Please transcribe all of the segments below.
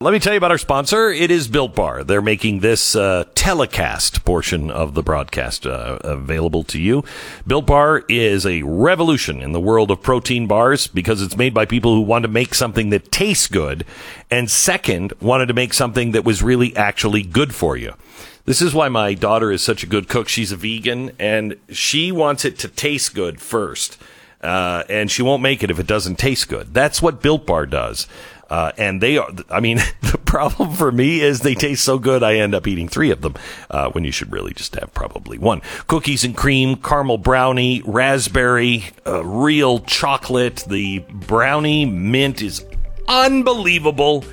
Let me tell you about our sponsor. It is Built Bar. They're making this uh, telecast portion of the broadcast uh, available to you. Built Bar is a revolution in the world of protein bars because it's made by people who want to make something that tastes good, and second, wanted to make something that was really actually good for you. This is why my daughter is such a good cook. She's a vegan, and she wants it to taste good first. Uh, and she won't make it if it doesn't taste good. That's what Built Bar does. Uh, and they are, I mean, the problem for me is they taste so good, I end up eating three of them, uh, when you should really just have probably one. Cookies and cream, caramel brownie, raspberry, uh, real chocolate. The brownie mint is unbelievable.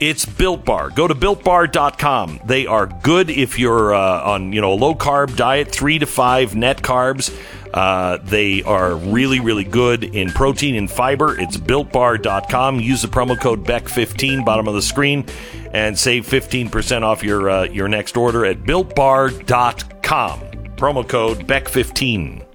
It's Built Bar. Go to builtbar.com. They are good if you're uh, on, you know, a low carb diet, three to five net carbs. Uh, they are really, really good in protein and fiber. It's builtbar.com. Use the promo code BECK15, bottom of the screen, and save 15% off your, uh, your next order at builtbar.com. Promo code BECK15.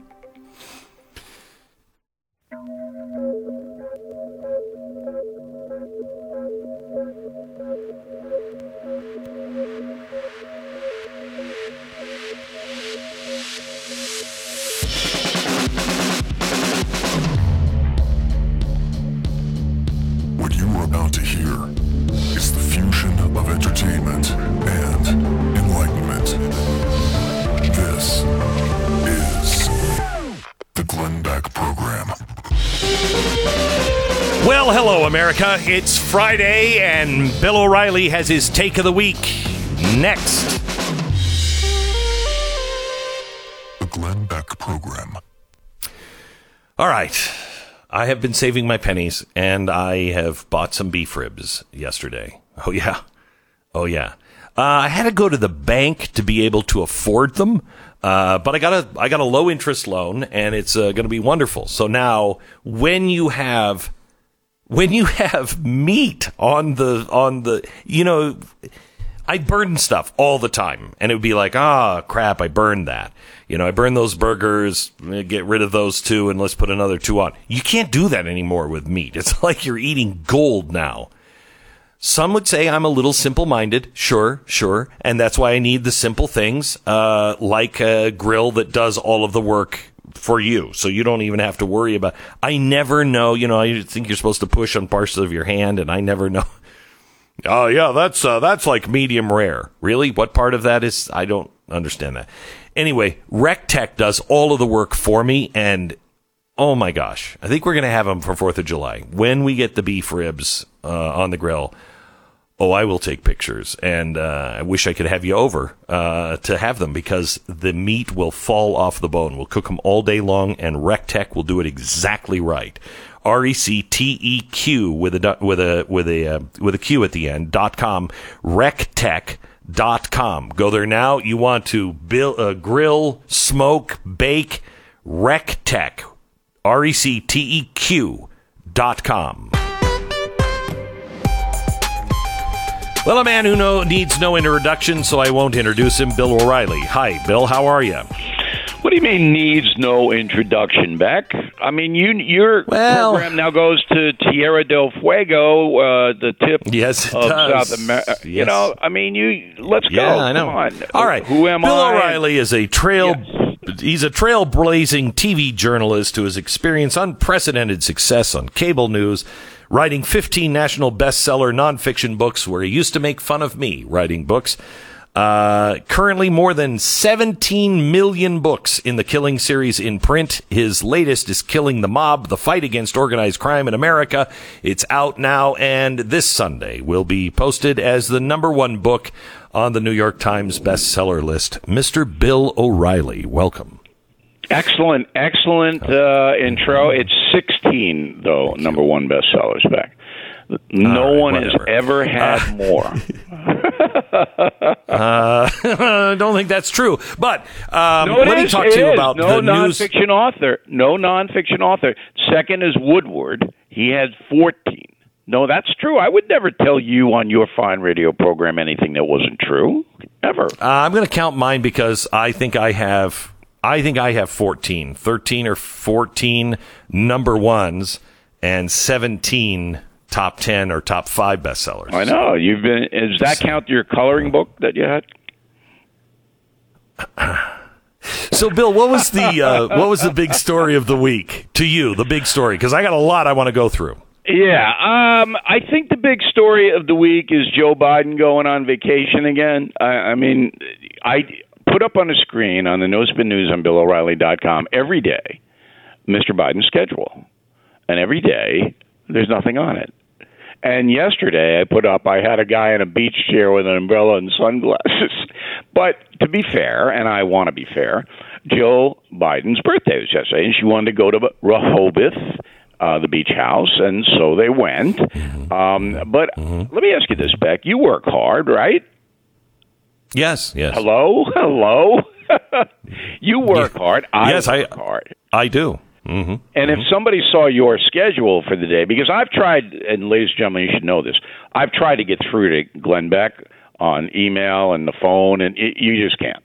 America. It's Friday, and Bill O'Reilly has his take of the week. Next. The Glenn Beck Program. All right. I have been saving my pennies, and I have bought some beef ribs yesterday. Oh, yeah. Oh, yeah. Uh, I had to go to the bank to be able to afford them. Uh, but I got a I got a low interest loan, and it's uh, going to be wonderful. So now, when you have when you have meat on the on the you know I burn stuff all the time, and it would be like, ah, crap, I burned that. You know, I burned those burgers, get rid of those two, and let's put another two on. You can't do that anymore with meat. It's like you're eating gold now. Some would say I'm a little simple minded. Sure, sure. And that's why I need the simple things, uh, like a grill that does all of the work for you. So you don't even have to worry about, I never know, you know, I think you're supposed to push on parts of your hand and I never know. Oh yeah, that's, uh, that's like medium rare. Really? What part of that is, I don't understand that. Anyway, Recteq does all of the work for me and oh my gosh, I think we're to have them for 4th of July. When we get the beef ribs, uh, on the grill, Oh, I will take pictures, and uh, I wish I could have you over uh, to have them because the meat will fall off the bone. We'll cook them all day long, and Recteq will do it exactly right. R e c t e q with a with a with a uh, with a q at the end dot com recteq dot com. Go there now. You want to build, uh, grill, smoke, bake. Recteq, R e c t e q dot com. Well, a man who know, needs no introduction, so I won't introduce him, Bill O'Reilly. Hi, Bill. How are you? What do you mean needs no introduction, Beck? I mean, you your Well- program now goes to Tierra del Fuego, uh, the tip Yes, of does. South America. You know, I mean, you let's go. Yeah, I know. Come on. All right. Who am Bill I? O'Reilly is a trail. He's a trailblazing TV journalist who has experienced unprecedented success on cable news, writing 15 national bestseller nonfiction books where he used to make fun of me writing books. Uh, currently more than 17 million books in the Killing series in print. His latest is Killing the Mob, the fight against organized crime in America. It's out now and this Sunday will be posted as the number one book on the New York Times bestseller list. Mr. Bill O'Reilly, welcome. Excellent, excellent uh, intro. It's 16, though, number one bestsellers, back. No All right, one whatever. has ever had more. I don't think that's true, but um, No, it let me talk it to you is. about no the news. nonfiction author. No nonfiction author. Second is Woodward. He has 14. No, that's true. I would never tell you on your fine radio program anything that wasn't true. Ever. Uh, I'm going to count mine because I think I have I think I have 14, 13 or 14 number ones and 17 top ten or top five bestsellers. I know you've been. Does that count your coloring book that you had? So, Bill, what was the uh, what was the big story of the week to you? The big story, because I got a lot I want to go through. Yeah, um, I think the big story of the week is Joe Biden going on vacation again. I, I mean, I put up on a screen on the No Spin News on BillO'Reilly.com every day Mr. Biden's schedule, and every day there's nothing on it. And yesterday I put up I had a guy in a beach chair with an umbrella and sunglasses. But to be fair, and I want to be fair, Jill Biden's birthday was yesterday, and she wanted to go to Rehoboth, uh, the beach house, and so they went. Mm-hmm. Um, but let me ask you this, Beck: you work hard, right? Yes, yes, Hello, hello. you work hard. I Yes, I- hard. I do. hmm And if somebody saw your schedule for the day, because I've tried, and ladies and gentlemen, you should know this, I've tried to get through to Glenn Beck on email and the phone, and it, you just can't.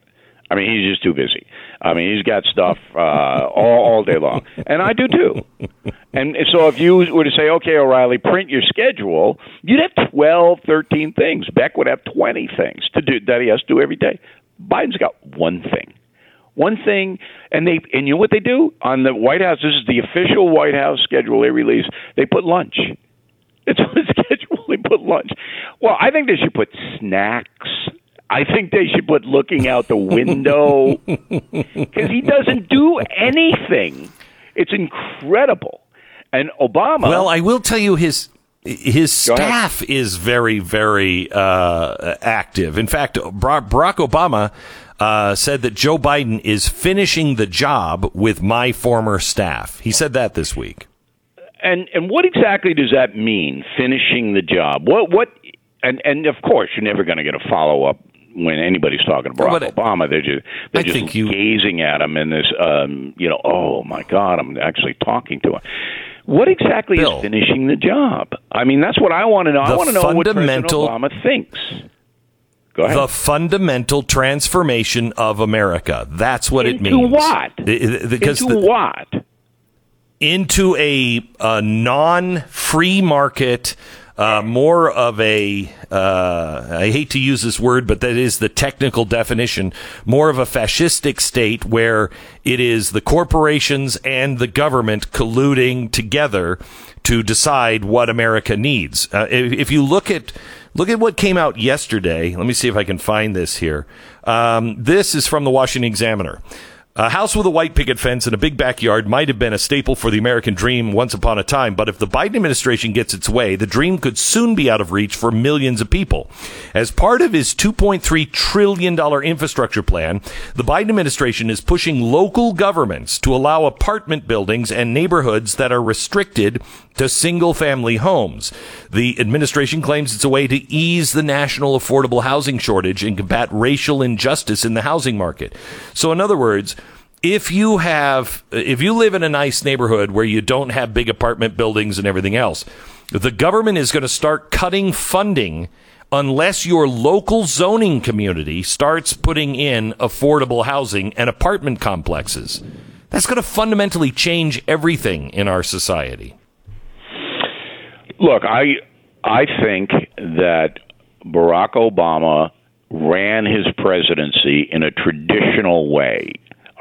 I mean, he's just too busy. I mean, he's got stuff uh, all, all day long, and I do too. And so, if you were to say, "Okay, O'Reilly, print your schedule," you'd have twelve, thirteen things. Beck would have twenty things to do that he has to do every day. Biden's got one thing. One thing and they and you know what they do? On the white house this is the official white house schedule they release. They put lunch. It's on the schedule. They put lunch. Well i think they should put snacks i think they should put looking out the window because he doesn't do anything it's incredible and obama Well, I will tell you his his staff is very very uh, active. In fact, Barack Obama uh, said that Joe Biden is finishing the job with my former staff. He said that this week. and and what exactly does that mean? Finishing the job. What what? And and of course, you're never going to get a follow up when anybody's talking to Barack But Obama. They're just they're I just you- gazing at him in this. Um, you know, oh my God, I'm actually talking to him. What exactly Bill. is finishing the job? I mean, that's what I want to know. I want to know what President Obama thinks. Go ahead. The fundamental transformation of America. That's what it Into means. what? I- I- Because Into the- what? into a, a non-free market, uh, more of a uh, I hate to use this word, but that is the technical definition. More of a fascistic state where it is the corporations and the government colluding together to decide what America needs. Uh, if, if you look at look at what came out yesterday, let me see if I can find this here. Um, this is from the Washington Examiner. A house with a white picket fence and a big backyard might have been a staple for the American dream once upon a time, but if the Biden administration gets its way, the dream could soon be out of reach for millions of people. As part of his $2.3 trillion infrastructure plan, the Biden administration is pushing local governments to allow apartment buildings and neighborhoods that are restricted to single family homes. The administration claims it's a way to ease the national affordable housing shortage and combat racial injustice in the housing market. So, in other words, if you have, if you live in a nice neighborhood where you don't have big apartment buildings and everything else, the government is going to start cutting funding unless your local zoning community starts putting in affordable housing and apartment complexes. That's going to fundamentally change everything in our society. Look, I I think that Barack Obama ran his presidency in a traditional way.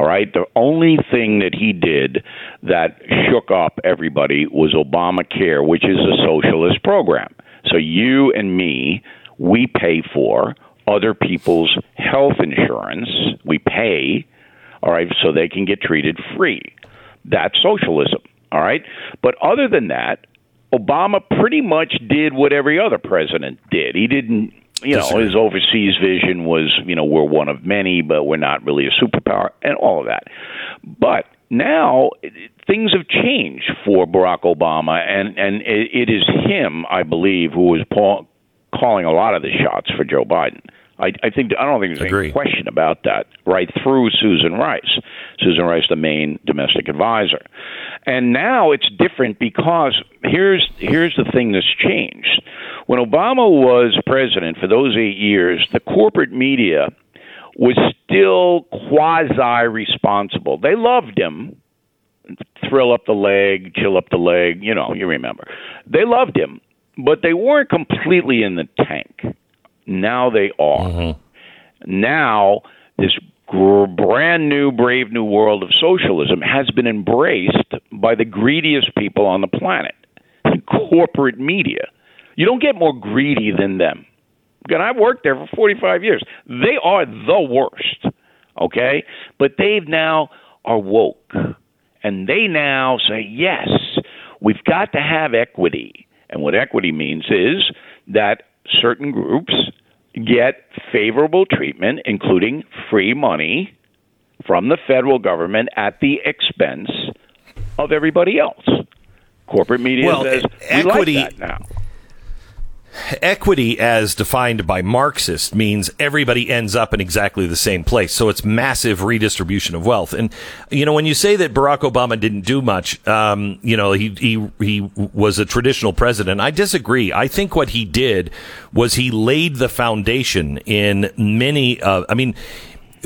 All right, the only thing that he did that shook up everybody was Obamacare, which is a socialist program. So you and me, we pay for other people's health insurance. We pay, all right, so they can get treated free. That's socialism, all right? But other than that, Obama pretty much did what every other president did. He didn't, you know, his overseas vision was, you know, we're one of many, but we're not really a superpower, and all of that. But now things have changed for Barack Obama, and and it, it is him, I believe, who is calling a lot of the shots for Joe Biden. I, I think I don't think there's Agree. any question about that. Right through Susan Rice, Susan Rice, the main domestic advisor, and now it's different because here's here's the thing that's changed. When Obama was president for those eight years, the corporate media was still quasi responsible. They loved him, thrill up the leg, chill up the leg, you know, you remember. They loved him, but they weren't completely in the tank. Now they are. Mm-hmm. Now this gr- brand new, brave new world of socialism has been embraced by the greediest people on the planet, corporate media. You don't get more greedy than them. And I've worked there for 45 years. They are the worst, okay? But they've now are woke, and they now say, yes, we've got to have equity. And what equity means is that certain groups get favorable treatment, including free money from the federal government at the expense of everybody else. Corporate media well, says equity, like that now. Equity, as defined by Marxists, means everybody ends up in exactly the same place. So it's massive redistribution of wealth. And you know, when you say that Barack Obama didn't do much, um, you know, he he he was a traditional president. I disagree. I think what he did was he laid the foundation in many. I mean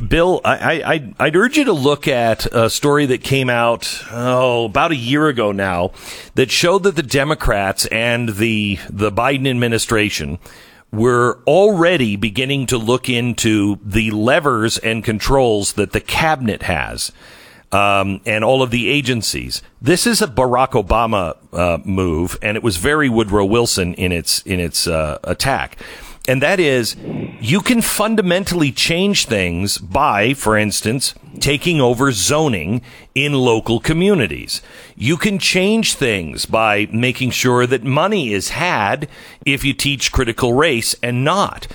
Bill, I, I, would urge you to look at a story that came out oh about a year ago now that showed that the Democrats and the the Biden administration were already beginning to look into the levers and controls that the cabinet has. Um, and all of the agencies. This is a Barack Obama uh, move, and it was very Woodrow Wilson in its in its uh, attack and that is you can fundamentally change things by, for instance, taking over zoning in local communities. You can change things by making sure that money is had if you teach critical race and not.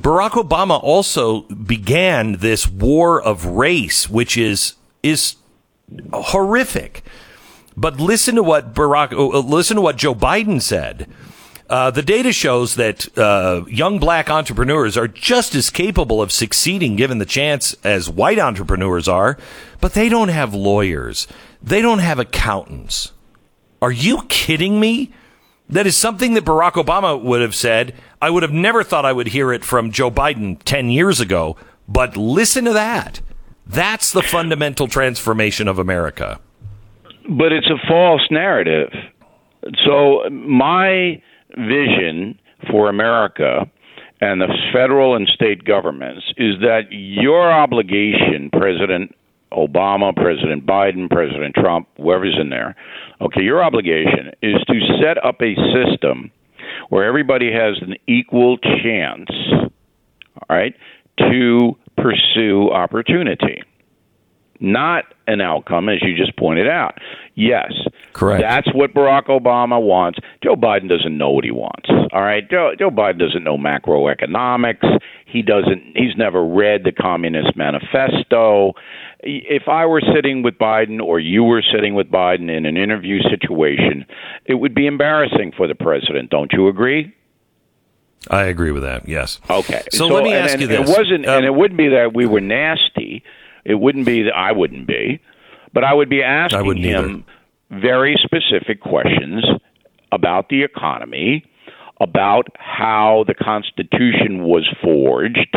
Barack Obama also began this war of race, which is, is horrific. But listen to what Barack, uh, listen to what Joe Biden said. Uh, the data shows that uh, young black entrepreneurs are just as capable of succeeding given the chance as white entrepreneurs are, but they don't have lawyers. They don't have accountants. Are you kidding me? That is something that Barack Obama would have said. I would have never thought I would hear it from Joe Biden 10 years ago, but listen to that. That's the fundamental transformation of America. But it's a false narrative. So my vision for America and the federal and state governments is that your obligation, President Obama, President Biden, President Trump, whoever's in there, okay, your obligation is to set up a system where everybody has an equal chance, all right, to pursue opportunity not an outcome, as you just pointed out. Yes, correct. That's what Barack Obama wants. Joe Biden doesn't know what he wants. All right, Joe, Joe Biden doesn't know macroeconomics. He doesn't. He's never read the Communist Manifesto. If I were sitting with Biden, or you were sitting with Biden in an interview situation, it would be embarrassing for the president. Don't you agree? I agree with that. Yes. Okay. So, so let me ask and, you this: It wasn't, um, and it wouldn't be that we were nasty it wouldn't be that I wouldn't be, but I would be asking him either. very specific questions about the economy, about how the Constitution was forged.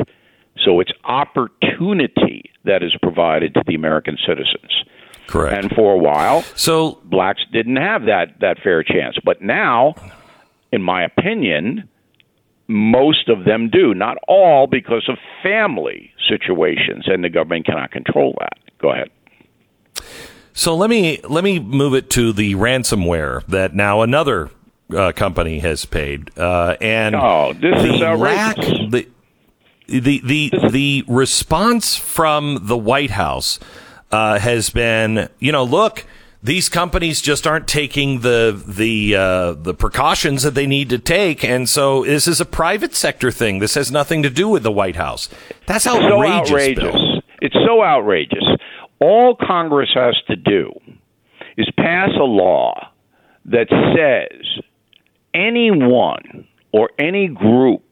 So it's opportunity that is provided to the American citizens. Correct. And for a while, so blacks didn't have that that fair chance. But now, in my opinion, most of them do, not all because of family situations, and the government cannot control that. Go ahead. So let me let me move it to the ransomware that now another uh, company has paid, uh, and oh, this is outrageous. Lack, the the the the response from the White House uh, has been, you know, look these companies just aren't taking the the uh, the precautions that they need to take, and so this is a private sector thing. This has nothing to do with the White House. That's outrageous. So outrageous. Bill. It's so outrageous. All Congress has to do is pass a law that says anyone or any group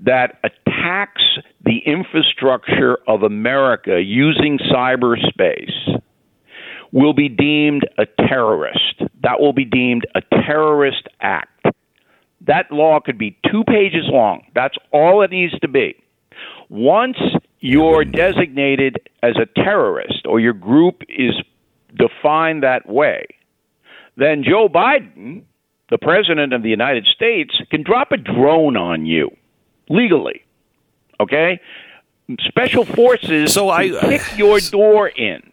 that attacks the infrastructure of America using cyberspace will be deemed a terrorist. That will be deemed a terrorist act. That law could be two pages long. That's all it needs to be. Once you're designated as a terrorist or your group is defined that way, then Joe Biden the president of the United States can drop a drone on you legally. Okay? Special forces So I- kick your door in.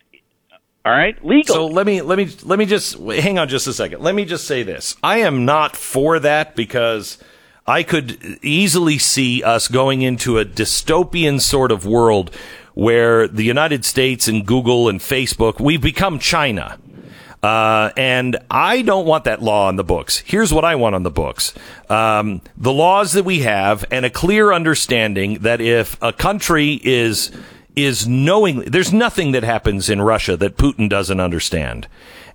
All right? Legal. So let me let me let me just hang on just a second. Let me just say this. I am not for that because I could easily see us going into a dystopian sort of world where the United States and Google and Facebook we've become China. Uh, and I don't want that law on the books. Here's what I want on the books. Um, the laws that we have and a clear understanding that if a country is is knowingly there's nothing that happens in Russia that Putin doesn't understand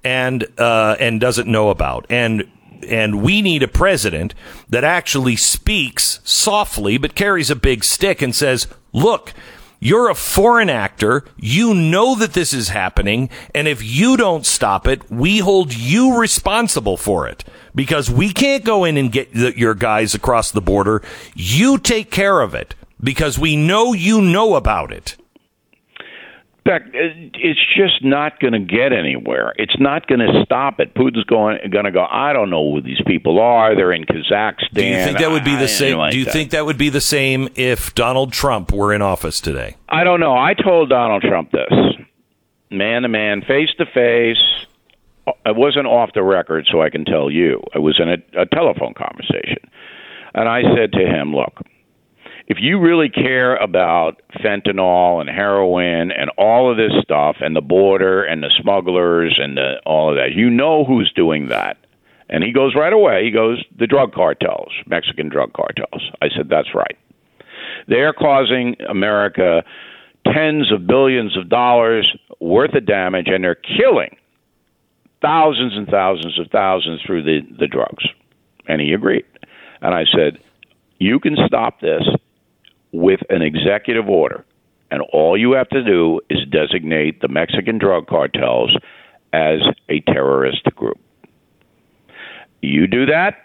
and uh, and doesn't know about and and we need a president that actually speaks softly but carries a big stick and says look you're a foreign actor. You know that this is happening. And if you don't stop it, we hold you responsible for it because we can't go in and get the, your guys across the border. You take care of it because we know you know about it. Beck, it's just not going to get anywhere. It's not going to stop it. Putin's going going to go. I don't know who these people are. They're in Kazakhstan. Do you think that would be the ah, same? like do you that. think that would be the same if Donald Trump were in office today? I don't know. I told Donald Trump this, man to man, face to face. I wasn't off the record, so I can tell you. I was in a, a telephone conversation, and I said to him, "Look, if you really care about fentanyl and heroin and all of this stuff and the border and the smugglers and the, all of that, you know who's doing that." And he goes right away. He goes, "The drug cartels, Mexican drug cartels." I said, "That's right." They're causing America tens of billions of dollars worth of damage, and they're killing thousands and thousands of thousands through the, the drugs. And he agreed. And I said, You can stop this with an executive order. And all you have to do is designate the Mexican drug cartels as a terrorist group. You do that,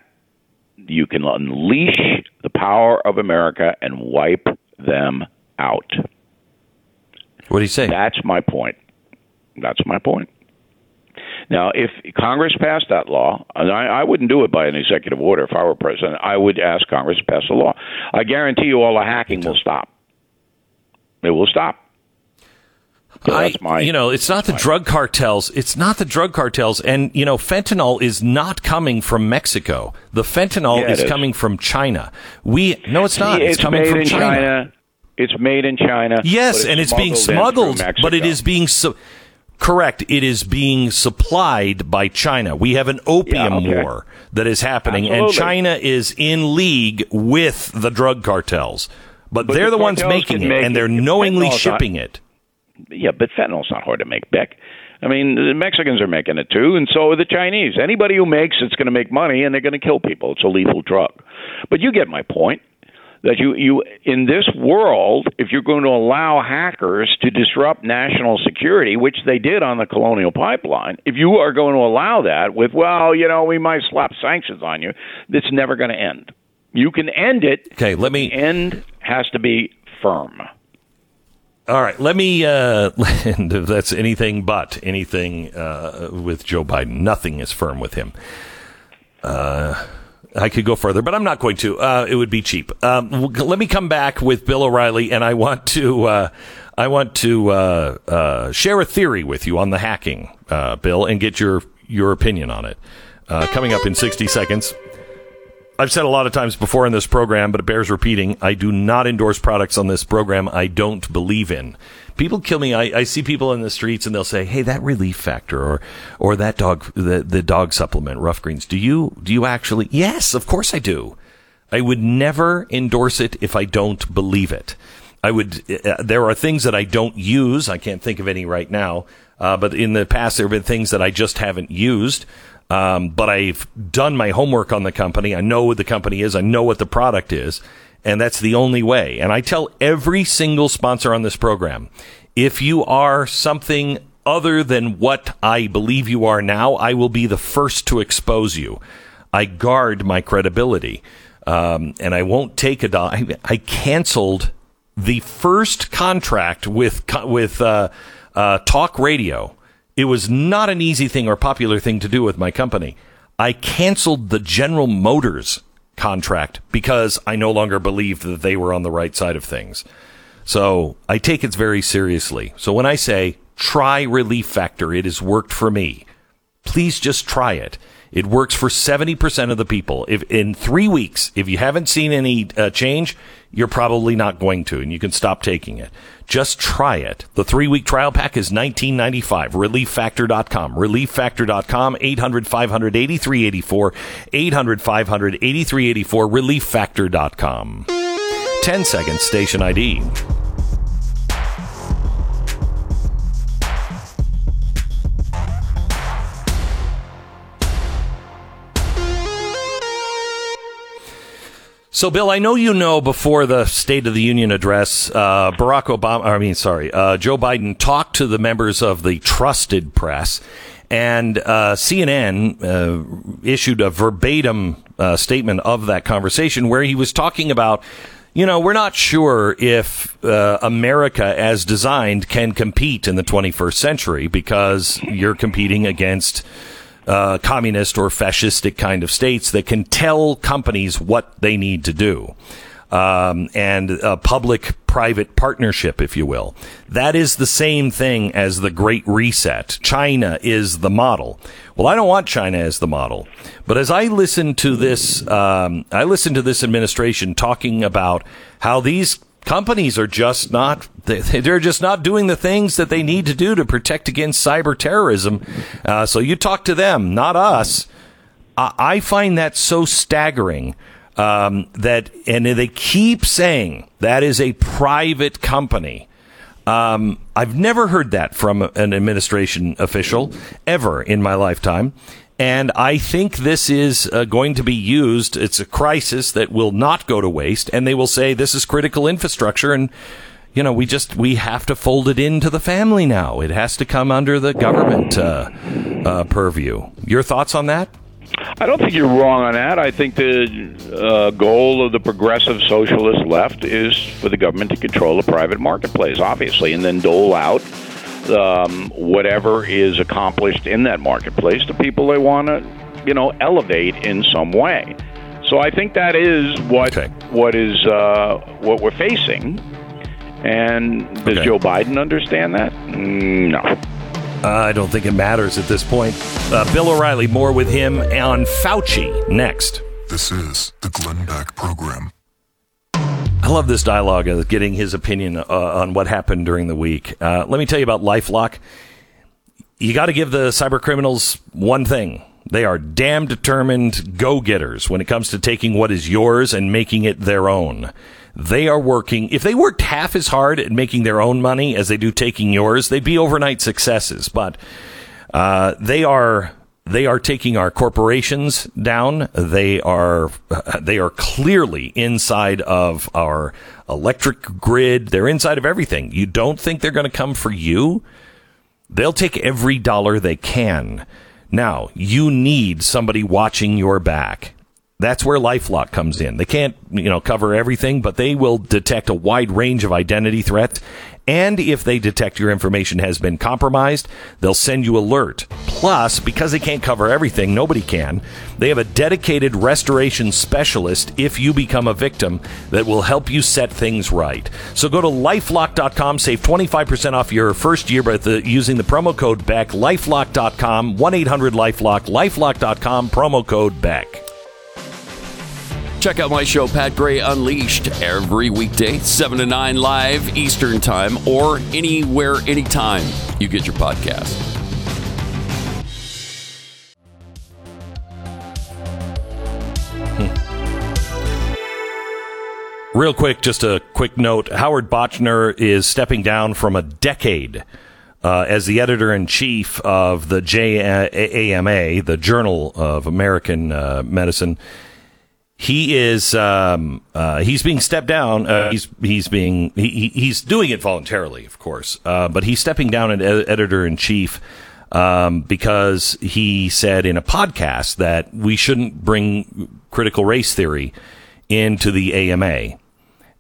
you can unleash the power of America and wipe them out. What do you say? That's my point. That's my point. Now, if Congress passed that law, and I, I wouldn't do it by an executive order if I were president, I would ask Congress to pass a law. I guarantee you all the hacking will stop. It will stop. So I, my. you know, it's not the drug cartels. It's not the drug cartels. And, you know, fentanyl is not coming from Mexico. The fentanyl Yeah, is, is. coming from China. We, no, it's not. it's, It's, coming made from in China. It's made in China. Yes, and it's being smuggled, but it is being su- correct. It is being supplied by China. We have an opium Yeah, okay. war that is happening, and China is in league with the drug cartels. But, But they're the the, ones making it, make and they're it. knowingly Fentanyl's not- shipping it. Yeah, but fentanyl's not hard to make, Beck. I mean, the Mexicans are making it too, and so are the Chinese. Anybody who makes it's going to make money, and they're going to kill people. It's a lethal drug. But you get my point. That you, you in this world, if you're going to allow hackers to disrupt national security, which they did on the Colonial Pipeline, if you are going to allow that with, well, you know, we might slap sanctions on you, it's never going to end. You can end it. Okay, let me. The end has to be firm. All right, let me. Uh, and if that's anything but anything uh, with Joe Biden, nothing is firm with him. Uh, I could go further, but I'm not going to. Uh, it would be cheap. Um, let me come back with Bill O'Reilly, and I want to. Uh, I want to uh, uh, share a theory with you on the hacking, uh, Bill, and get your your opinion on it. Uh, coming up in 60 seconds. I've said a lot of times before in this program, but it bears repeating. I do not endorse products on this program I don't believe in. People kill me. I, I see people in the streets and they'll say, "Hey, that relief factor or or that dog the the dog supplement, Rough Greens. Do you do you actually?" Yes, of course I do. I would never endorse it if I don't believe it. I would. Uh, there are things that I don't use. I can't think of any right now. Uh, but in the past, there have been things that I just haven't used. Um, but I've done my homework on the company. I know what the company is. I know what the product is. And that's the only way. And I tell every single sponsor on this program, if you are something other than what I believe you are now, I will be the first to expose you. I guard my credibility. Um, and I won't take a dollar. I, canceled the first contract with, with, uh, uh, talk radio. It was not an easy thing or popular thing to do with my company. I canceled the General Motors contract because I no longer believed that they were on the right side of things. So I take it very seriously. So when I say try Relief Factor, it has worked for me. Please just try it. It works for 70% of the people. If in three weeks, if you haven't seen any uh, change, you're probably not going to, and you can stop taking it. Just try it. The three week trial pack is $19.95. ReliefFactor.com. ReliefFactor.com. 800 500 8384. 800 500 8384. ReliefFactor.com. 10 seconds, station ID. So, Bill, I know you know before the State of the Union address, uh, Barack Obama, I mean, sorry, uh, Joe Biden talked to the members of the trusted press, and uh, CNN uh, issued a verbatim uh, statement of that conversation where he was talking about. You know, we're not sure if uh, America as designed can compete in the 21st century because you're competing against uh, communist or fascistic kind of states that can tell companies what they need to do. Um, and a public private partnership, if you will. That is the same thing as the Great Reset. China is the model. Well, I don't want China as the model. But as I listen to this, um, I listen to this administration talking about how these companies are just not they're just not doing the things that they need to do to protect against cyber terrorism. Uh, so you talk to them, not us. I find that so staggering um, that, and they keep saying that is a private company. Um, I've never heard that from an administration official ever in my lifetime. And I think this is uh, going to be used. It's a crisis that will not go to waste. And they will say this is critical infrastructure. And, you know, we just, we have to fold it into the family now. It has to come under the government uh, uh, purview. Your thoughts on that? I don't think you're wrong on that. I think the uh, goal of the progressive socialist left is for the government to control the private marketplace, obviously, and then dole out um, whatever is accomplished in that marketplace to people they want to, you know, elevate in some way. So I think that is what okay. what is uh, what we're facing. And does okay. Joe Biden understand that? Mm, no. I don't think it matters at this point. Uh, Bill O'Reilly, more with him on Fauci next. This is the Glenn Beck Program. I love this dialogue of getting his opinion uh, on what happened during the week. Uh, let me tell you about Lifelock. You got to give the cyber criminals one thing. They are damn determined go getters when it comes to taking what is yours and making it their own. They are working, if they worked half as hard at making their own money as they do taking yours, they'd be overnight successes. But uh, they are they are taking our corporations down. They are uh, they are clearly inside of our electric grid. They're inside of everything. You don't think they're going to come for you? They'll take every dollar they can. Now, you need somebody watching your back. That's where LifeLock comes in. They can't, you know, cover everything, but they will detect a wide range of identity threats and if they detect your information has been compromised, they'll send you alert. Plus, because they can't cover everything, nobody can, they have a dedicated restoration specialist if you become a victim that will help you set things right. So go to lifelock.com, save 25% off your first year by the, using the promo code BECK, lifelock.com, 1 800 Lifelock, lifelock.com, promo code BECK. Check out my show, Pat Gray Unleashed, every weekday, 7 to 9 live Eastern Time, or anywhere, anytime you get your podcast. Hmm. Real quick, just a quick note Howard Bauchner is stepping down from a decade. Uh, as the editor in chief of the JAMA, the Journal of American uh, Medicine, he is um, uh, he's being stepped down. Uh, he's he's being he, he's doing it voluntarily, of course, uh, but he's stepping down as ed- editor in chief um, because he said in a podcast that we shouldn't bring critical race theory into the AMA,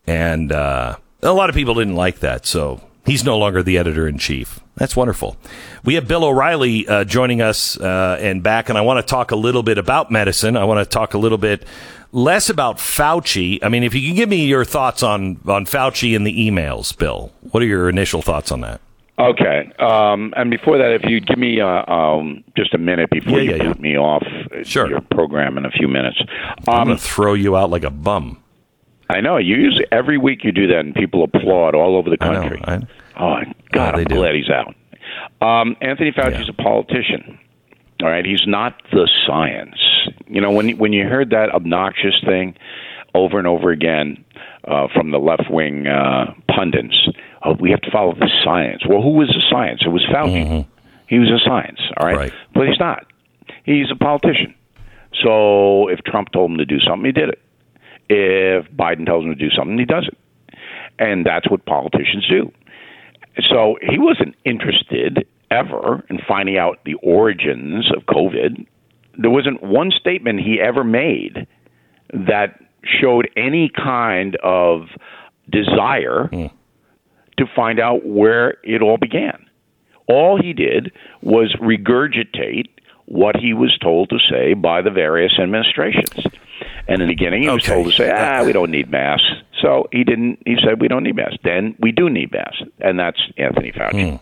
and uh, a lot of people didn't like that. So He's no longer the editor in chief. That's wonderful. We have Bill O'Reilly uh, joining us uh, and back, and I want to talk a little bit about medicine. I want to talk a little bit less about Fauci. I mean, if you can give me your thoughts on on Fauci and the emails, Bill. What are your initial thoughts on that? Okay. Um, and before that, if you give me uh, um, just a minute before Yeah, you yeah, put me off Sure. your program in a few minutes. I'm Um, going to throw you out like a bum. I know you usually every week you do that, and people applaud all over the I know. country. I, Oh God, they I'm do. glad he's out. Um, Anthony Fauci's Yeah. a politician. All right, he's not the science. You know, when when you heard that obnoxious thing over and over again uh, from the left wing uh, pundits, oh, we have to follow the science. Well, who was the science? It was Fauci. He was a science. All right, Mm-hmm. Right. but he's not. He's a politician. So if Trump told him to do something, he did it. If Biden tells him to do something, he does it. And that's what politicians do. So he wasn't interested ever in finding out the origins of COVID. There wasn't one statement he ever made that showed any kind of desire to find out where it all began. All he did was regurgitate what he was told to say by the various administrations. And in the beginning, he was told to say, "Ah, we don't need masks." So he didn't. He said, "We don't need masks." Then we do need masks, and that's Anthony Fauci.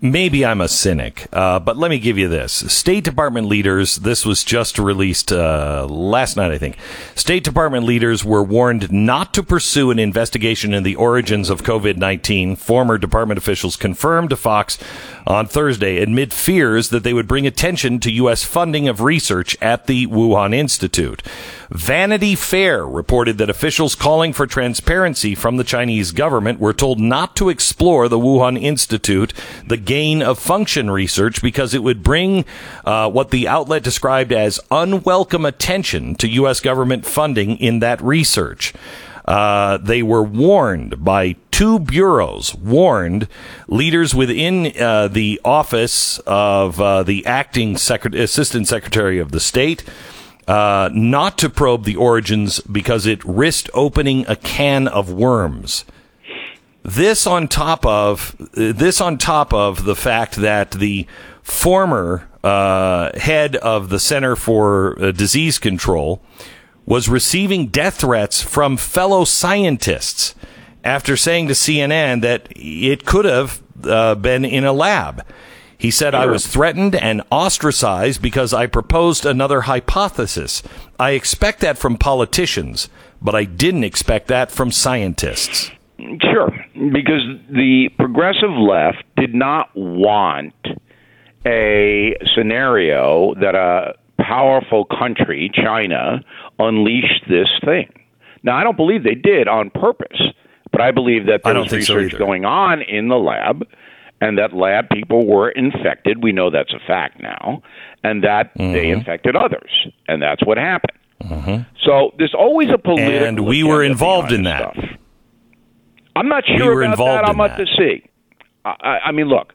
Maybe I'm a cynic, uh, but let me give you this. State Department leaders, this was just released uh, last night, I think. State Department leaders were warned not to pursue an investigation in the origins of COVID 19. Former department officials confirmed to Fox on Thursday amid fears that they would bring attention to U.S. funding of research at the Wuhan Institute. Vanity Fair reported that officials calling for transparency from the Chinese government were told not to explore the Wuhan Institute, the gain of function research, because it would bring uh, what the outlet described as unwelcome attention to U.S. government funding in that research. Uh, they were warned by two bureaus, warned leaders within uh, the office of uh, the acting secret- assistant secretary of the state uh, not to probe the origins because it risked opening a can of worms. This on top of this on top of the fact that the former uh, head of the Center for uh, Disease Control was receiving death threats from fellow scientists after saying to CNN that it could have uh, been in a lab. He said, I was threatened and ostracized because I proposed another hypothesis. I expect that from politicians, but I didn't expect that from scientists. Sure, because the progressive left did not want a scenario that a powerful country, China, unleashed this thing. Now, I don't believe they did on purpose, but I believe that I there don't was think so research going on in the lab, and that lab people were infected. We know that's a fact now, and that they Mm-hmm. infected others, and that's what happened. So there's always a political And we were involved in that. stuff. I'm not We sure were about that. I'm up to see. I, I- I mean, look,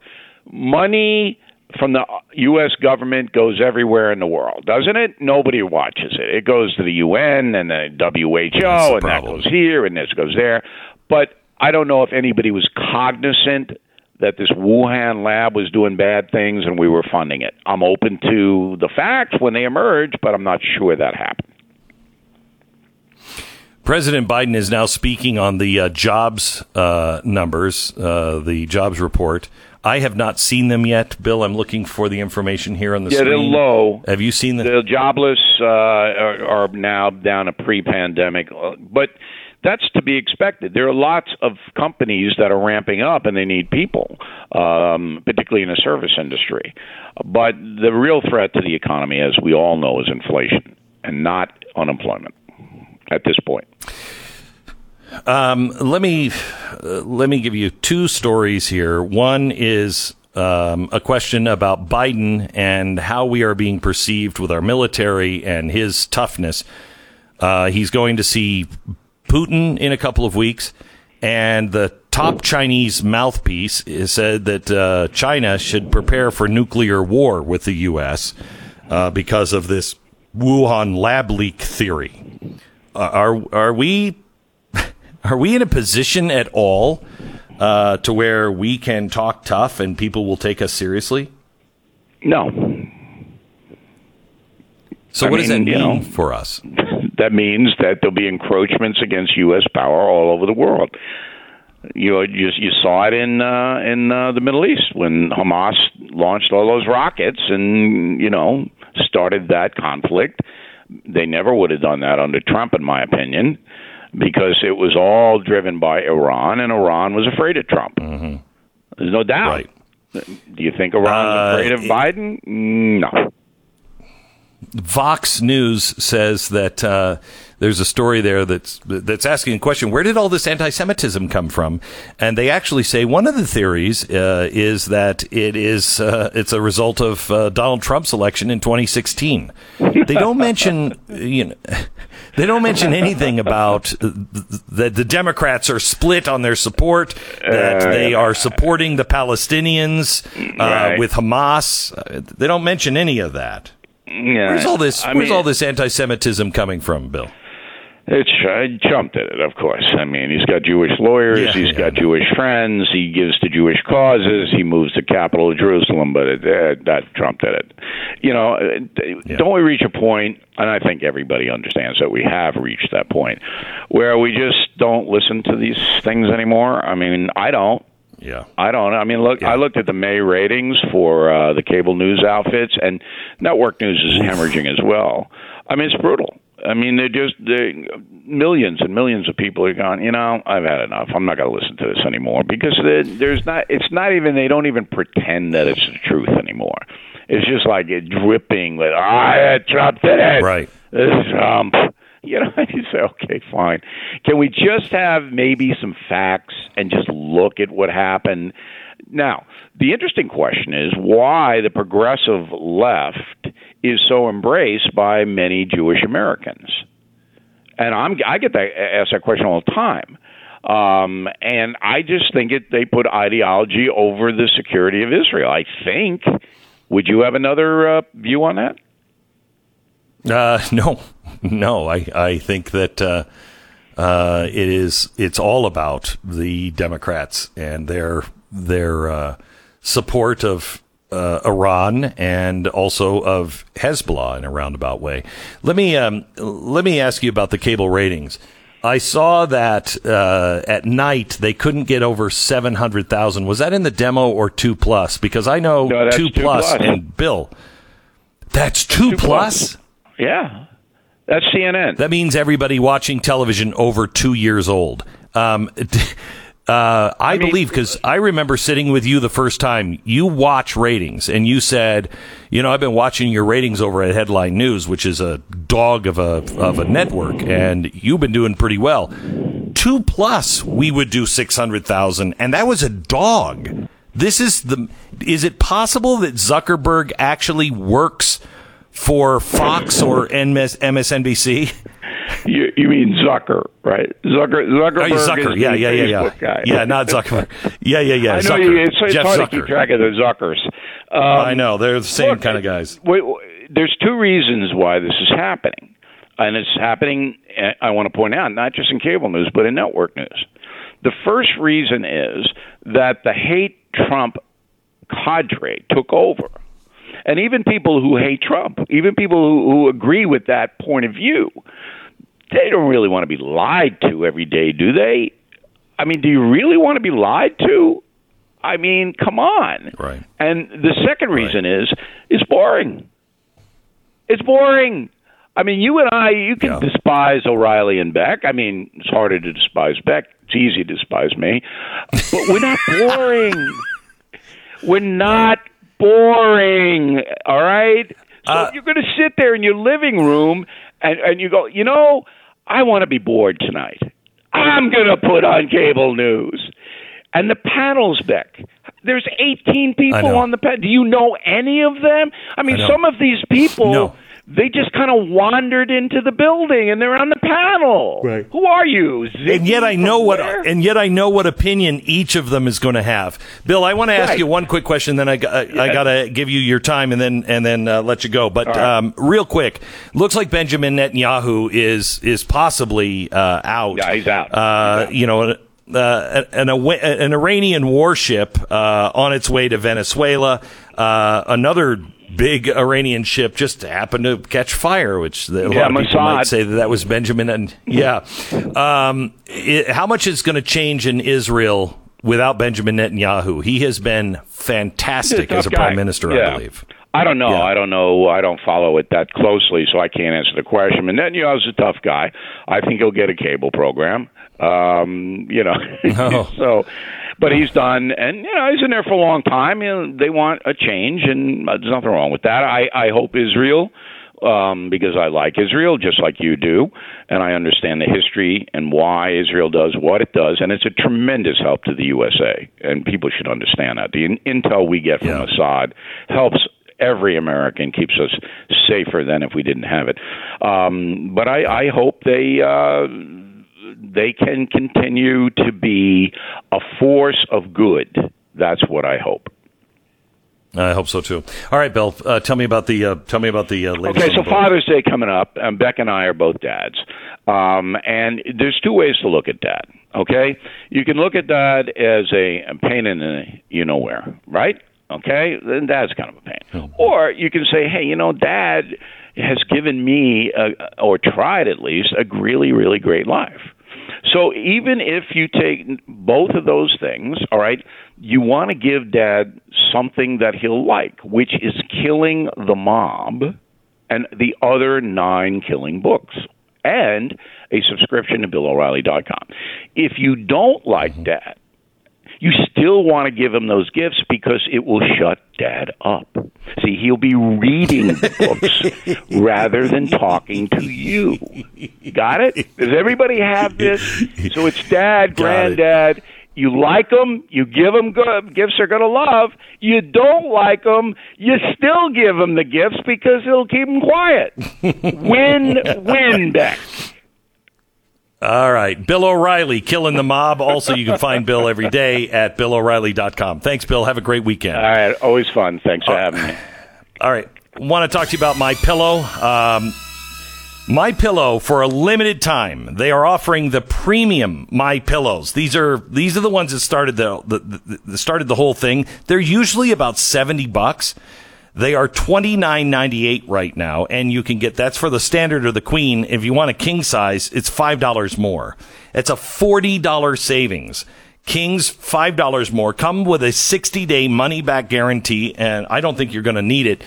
money from the U.S. government goes everywhere in the world, doesn't it? Nobody watches it. It goes to the UN and the WHO, the and that goes here and this goes there. But I don't know if anybody was cognizant that this Wuhan lab was doing bad things and we were funding it. I'm open to the facts when they emerge, but I'm not sure that happened. President Biden is now speaking on the uh, jobs uh, numbers, uh, the jobs report. I have not seen them yet. Bill, I'm looking for the information here on the Yeah, they're low. Have you seen the? the jobless uh, are, are now down to pre-pandemic, uh, but that's to be expected. There are lots of companies that are ramping up and they need people, um, particularly in the service industry. But the real threat to the economy, as we all know, is inflation and not unemployment at this point. Um, let me uh, let me give you two stories here. One is um, a question about Biden and how we are being perceived with our military and his toughness. Uh, he's going to see Putin in a couple of weeks, and the top Chinese mouthpiece said that uh, China should prepare for nuclear war with the U.S. Uh, because of this Wuhan lab leak theory. Uh, are are we are we in a position at all uh, to where we can talk tough and people will take us seriously? No. So, I what does mean, that you mean know- for us? That means that there'll be encroachments against U.S. power all over the world. You you, you saw it in uh, in uh, the Middle East when Hamas launched all those rockets and you know started that conflict. They never would have done that under Trump, in my opinion, because it was all driven by Iran, and Iran was afraid of Trump. Mm-hmm. There's no doubt. Right. Do you think Iran's Uh, afraid of Biden? No. Vox News says that uh, there's a story there that's that's asking a question: Where did all this anti-Semitism come from? And they actually say one of the theories uh, is that it is uh, it's a result of uh, Donald Trump's election in 2016. They don't mention you know. They don't mention anything about uh, that the Democrats are split on their support, that they are supporting the Palestinians uh, Right. with Hamas. Uh, They don't mention any of that. Yeah. Where's all this? I where's mean, all this anti-Semitism coming from, Bill? It's uh, Trump did it, of course. I mean, he's got Jewish lawyers, Yeah, he's yeah, got Jewish friends, he gives to Jewish causes, he moves the capital of Jerusalem, but it, uh, that Trump did it. You know, uh, don't we reach a point, and I think everybody understands that we have reached that point, where we just don't listen to these things anymore? I mean, I don't. Yeah. I don't. I mean, look. Yeah. I looked at the May ratings for uh, the cable news outfits, and network news is hemorrhaging as well. I mean, it's brutal. I mean, they're just they, millions and millions of people are gone. You know, I've had enough. I'm not going to listen to this anymore because there- there's not. It's not even. They don't even pretend that it's the truth anymore. It's just like it dripping with ah, Trump did it. Right. This is Trump. You know, you say, okay, fine. Can we just have maybe some facts and just look at what happened? Now, the interesting question is why the progressive left is so embraced by many Jewish Americans. And I'm I get that asked that question all the time. Um, and I just think it they put ideology over the security of Israel. I think. Would you have another uh, view on that? Uh, no, no. I I think that uh, uh, it is. It's all about the Democrats and their their uh, support of. Uh, Iran and also of Hezbollah in a roundabout way. Let me um, let me ask you about the cable ratings. I saw that uh, at night they couldn't get over seven hundred thousand. Was that in the demo or two plus? Because I know No, two two plus plus. and Bill. That's two, Two plus? plus. Yeah, that's CNN. That means everybody watching television over two years old. Um, uh, I, mean- believe because I remember sitting with you the first time you watch ratings, and you said, "You know, I've been watching your ratings over at Headline News, which is a dog of a of a network, and you've been doing pretty well. Two plus, we would do six hundred thousand, and that was a dog. This is the. Is it possible that Zuckerberg actually works?" For Fox or MS, MSNBC? You, you mean Zucker, right? Zucker, Zuckerberg. Oh, Zucker. Yeah, yeah, yeah, yeah. Guy. Yeah, not Zuckerberg. Yeah, yeah, yeah. I know Zucker. you, it's, it's Jeff hard Zucker. to keep track of the Zuckers. Um, I know they're the same look, kind of guys. Wait, wait, there's two reasons why this is happening, and it's happening. eh, I want to point out not just in cable news, but in network news. The first reason is that the hate Trump cadre took over, and even people who hate Trump, even people who, who agree with that point of view, they don't really want to be lied to every day, do they? I mean, do you really want to be lied to? I mean, come on. Right. And the second reason is it's boring. It's boring. I mean, you and I, you can Yeah. despise O'Reilly and Beck. I mean, it's harder to despise Beck. It's easy to despise me. But we're not boring. we're not boring. All right? So Uh, if you're going to sit there in your living room and, and you go, you know, I want to be bored tonight. I'm going to put on cable news. And the panels, Beck. There's 18 people on the panel. Do you know any of them? I mean, I some of these people, No. They just kind of wandered into the building and they're on the panel. Right. Who are you? And yet I know what where? and yet I know what opinion each of them is going to have. Bill, I want to ask Right. you one quick question. Then I, got- I, I Yeah. got to give you your time and then and then uh, let you go. But All right. um, real quick, looks like Benjamin Netanyahu is is possibly uh, out. Yeah, he's out. Uh, He's out. You know. uh, an, an Iranian warship uh, on its way to Venezuela. Uh, another big Iranian ship just happened to catch fire, which a Yeah, lot of people Mossad. might say that that was Benjamin. And yeah, um, it, how much is going to change in Israel without Benjamin Netanyahu? He has been fantastic a as a guy. prime minister, I believe. I don't know. Yeah. I don't know. I don't follow it that closely, so I can't answer the question. But Netanyahu's a tough guy. I think he'll get a cable program. Um, you know, Oh. so. But he's done, and you know he's in there for a long time. You know, they want a change, and there's nothing wrong with that. I I hope Israel, um, because I like Israel just like you do, and I understand the history and why Israel does what it does, and it's a tremendous help to the USA, and people should understand that. The in- intel we get from Yeah. Mossad helps every American, keeps us safer than if we didn't have it. Um, but I, I hope they. Uh, they can continue to be a force of good. That's what I hope. I hope so too. All right, Bill, uh, tell me about the uh, tell me about the uh, latest. Okay, so the. Father's Day coming up. Um, Beck and I are both dads, um, and there's two ways to look at dad. Okay, you can look at dad as a, pain in the you know where, right? Okay, then dad's kind of a pain. Or you can say, hey, you know, dad has given me, a, or tried at least, a really, really great life. So even if you take both of those things, all right, you want to give dad something that he'll like, which is killing the mob and the other nine killing books and a subscription to BillO'Reilly.com. If you don't like mm-hmm. that, you still want to give him those gifts because it will shut dad up. See, he'll be reading the books rather than talking to you. Got it? Does everybody have this? So it's dad, Got it. granddad. You like them, you give them good gifts they're going to love. You don't like them, you still give them the gifts because it'll keep them quiet. win, win, Beck. All right. Bill O'Reilly, Killing the Mob. Also, you can find Bill every day at BillO'Reilly.com. Thanks, Bill. Have a great weekend. All right, always fun. Thanks for having me. All right. Want to talk to you about My Pillow? Um, my Pillow for a limited time. They are offering the premium My Pillows. These are these are the ones that started the, the, the, the started the whole thing. They're usually about 70 bucks. They are twenty nine ninety eight right now, and you can get that's for the standard or the queen. If you want a king size, it's five dollars more. It's a forty dollar savings. Kings five dollars more. Come with a sixty day money back guarantee, and I don't think you're going to need it.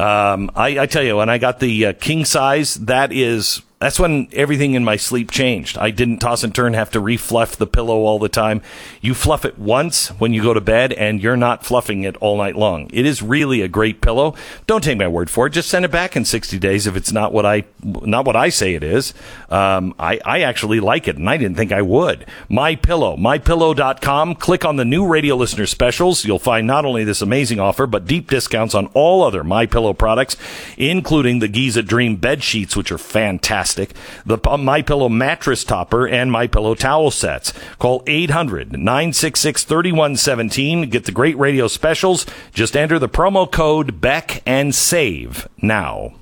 Um, I, I tell you, when I got the uh, king size, that is that's when everything in my sleep changed. I didn't toss and turn, have to refluff the pillow all the time. You fluff it once when you go to bed, and you're not fluffing it all night long. It is really a great pillow. Don't take my word for it. Just send it back in 60 days if it's not what I not what I say it is. Um, I, I actually like it, and I didn't think I would. My Pillow, mypillow.com. Click on the new radio listener specials. You'll find not only this amazing offer, but deep discounts on all other My Pillow products, including the Giza Dream bed sheets, which are fantastic, the uh, My Pillow mattress topper, and My Pillow towel sets. Call 800-966-3117. Get the great radio specials. Just enter the promo code Beck and save now.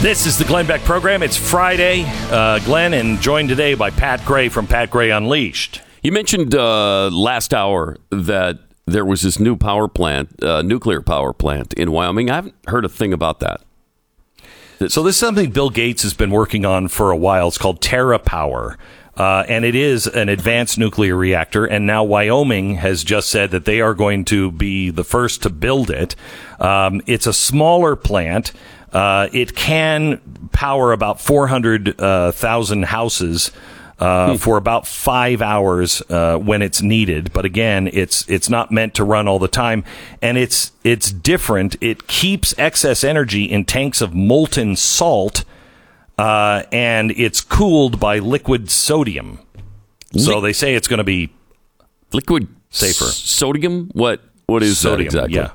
This is the Glenn Beck program. It's Friday. Uh, Glenn, and joined today by Pat Gray from Pat Gray Unleashed. You mentioned uh, last hour that there was this new power plant, uh, nuclear power plant in Wyoming. I haven't heard a thing about that. So this is something Bill Gates has been working on for a while. It's called TerraPower. Uh, and it is an advanced nuclear reactor. And now Wyoming has just said that they are going to be the first to build it. Um, it's a smaller plant. Uh, it can power about 400,000 houses. Uh, for about five hours uh, when it's needed, but again, it's it's not meant to run all the time, and it's it's different. It keeps excess energy in tanks of molten salt, uh, and it's cooled by liquid sodium. So they say it's going to be Liquid Safer. s- sodium. What? What is sodium. exactly? Yeah,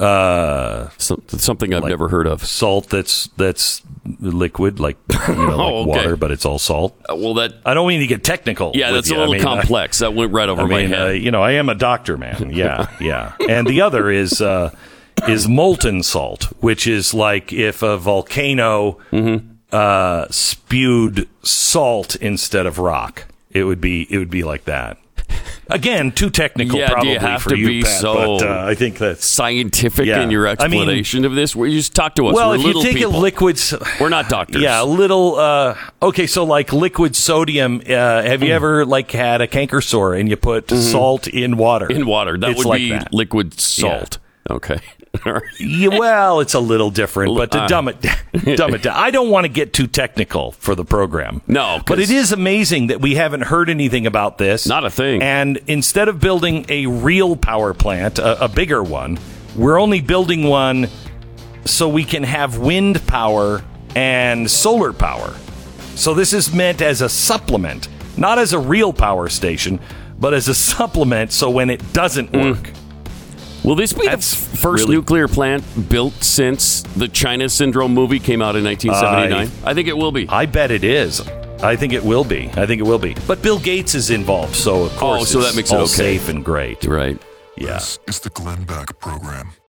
uh, Some, something I've never heard of. salt that's that's liquid, like you know, like Oh, okay. water, but it's all salt. Uh, well, that I don't mean to get technical. yeah, that's you. a I little mean, uh, complex. that went right over I my mean, head. uh, you know, I am a doctor, man. Yeah, yeah. And the other is uh, is molten salt, which is like if a volcano uh, spewed salt instead of rock. It would be it would be like that. Again, too technical Yeah, do probably you have for to you, be Pat, so- but uh, I think that's Scientific Yeah. in your I mean- explanation of this. Where you just talk to us. well. We're If you take people. a liquid, We're not doctors. yeah, a little. Uh, okay, so like liquid sodium. Uh, have Mm. you ever like had a canker sore and you put salt in water? In water. That It's would like be that. liquid salt. Okay. Yeah, well, it's a little different, but to Uh. dumb it dumb it down. I don't want to get too technical for the program. No, but it is amazing that we haven't heard anything about this. Not a thing. And instead of building a real power plant, a, a bigger one, we're only building one so we can have wind power and solar power. So this is meant as a supplement, not as a real power station, but as a supplement. So when it doesn't Mm. Work. Will this be That's the first really- nuclear plant built since the China Syndrome movie came out in 1979? I, think it will be. I bet it is. I think it will be. I think it will be. But Bill Gates is involved, so of oh, course, Oh, so it's that makes it all okay. safe and great. right. Yeah. This is the Glenn Beck Program.